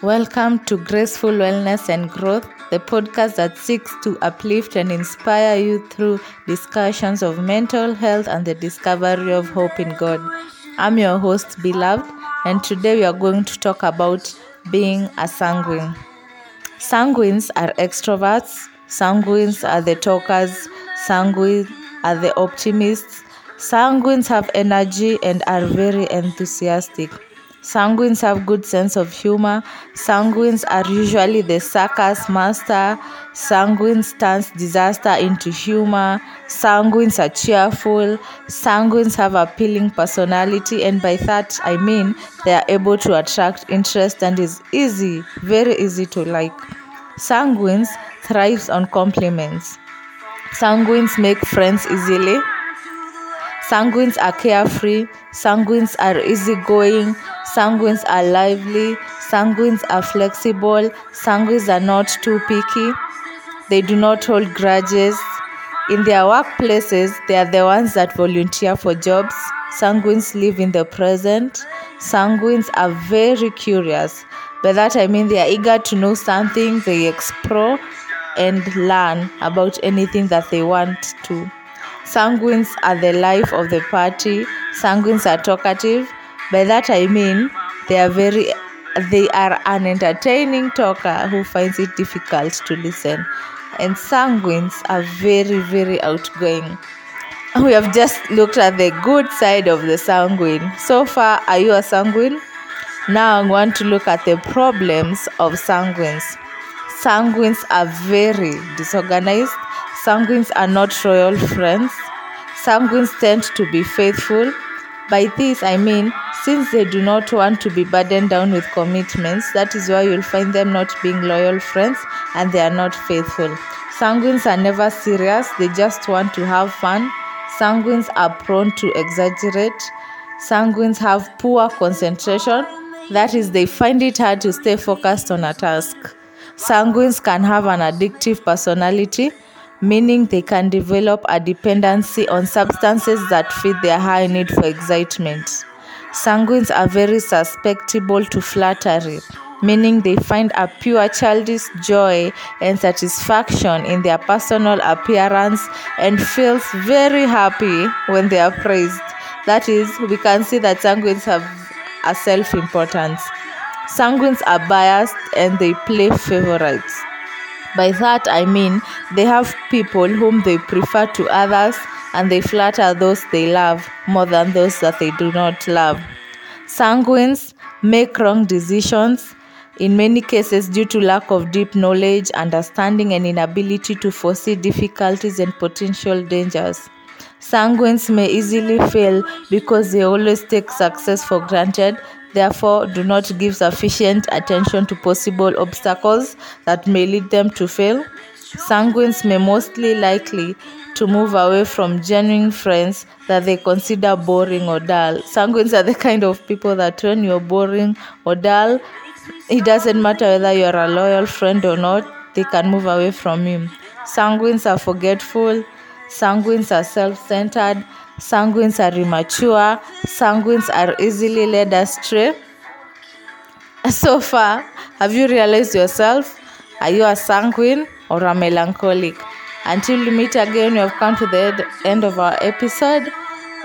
Welcome to Graceful Wellness and Growth, the podcast that seeks to uplift and inspire you through discussions of mental health and the discovery of hope in God. I'm your host, Beloved, and today we are going to talk about being a sanguine. Sanguines are extroverts, sanguines are the talkers, sanguines are the optimists. Sanguines have energy and are very enthusiastic. Sanguines have good sense of humor. Sanguines are usually the circus master. Sanguines turns disaster into humor. Sanguines are cheerful. Sanguines have appealing personality, and by that I mean they are able to attract interest and is easy, very easy to like. Sanguines thrives on compliments. Sanguines make friends easily. Sanguines are carefree. Sanguines are easygoing. Sanguines are lively. Sanguines are flexible. Sanguines are not too picky. They do not hold grudges. In their workplaces, they are the ones that volunteer for jobs. Sanguines live in the present. Sanguines are very curious. By that I mean they are eager to know something, they explore and learn about anything that they want to. Sanguines are the life of the party. Sanguines are talkative. By that I mean they are very they are an entertaining talker who finds it difficult to listen. And sanguines are very, very outgoing. We have just looked at the good side of the sanguine. So far, are you a sanguine? Now I want to look at the problems of sanguines. Sanguines are very disorganized. Sanguines are not royal friends. Sanguines tend to be faithful. By this, I mean, since they do not want to be burdened down with commitments, that is why you'll find them not being loyal friends and they are not faithful. Sanguines are never serious, they just want to have fun. Sanguines are prone to exaggerate. Sanguines have poor concentration, that is, they find it hard to stay focused on a task. Sanguines can have an addictive personality, meaning they can develop a dependency on substances that feed their high need for excitement. Sanguines are very susceptible to flattery, meaning they find a pure childish joy and satisfaction in their personal appearance and feels very happy when they are praised. That is, we can see that sanguines have a self-importance. Sanguines are biased and they play favorites. By that I mean they have people whom they prefer to others and they flatter those they love more than those that they do not love. Sanguines make wrong decisions in many cases due to lack of deep knowledge, understanding, and inability to foresee difficulties and potential dangers. Sanguines may easily fail because they always take success for granted therefore do not give sufficient attention to possible obstacles that may lead them to fail. Sanguines may mostly likely to move away from genuine friends that they consider boring or dull. Sanguines are the kind of people that when you're boring or dull, it doesn't matter whether you're a loyal friend or not, they can move away from you. Sanguines are forgetful, sanguines are self centered, Sanguines are immature. Sanguines are easily led astray. So far, have you realized yourself? Are you a sanguine or a melancholic? Until we meet again, we have come to the end of our episode.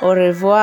Au revoir.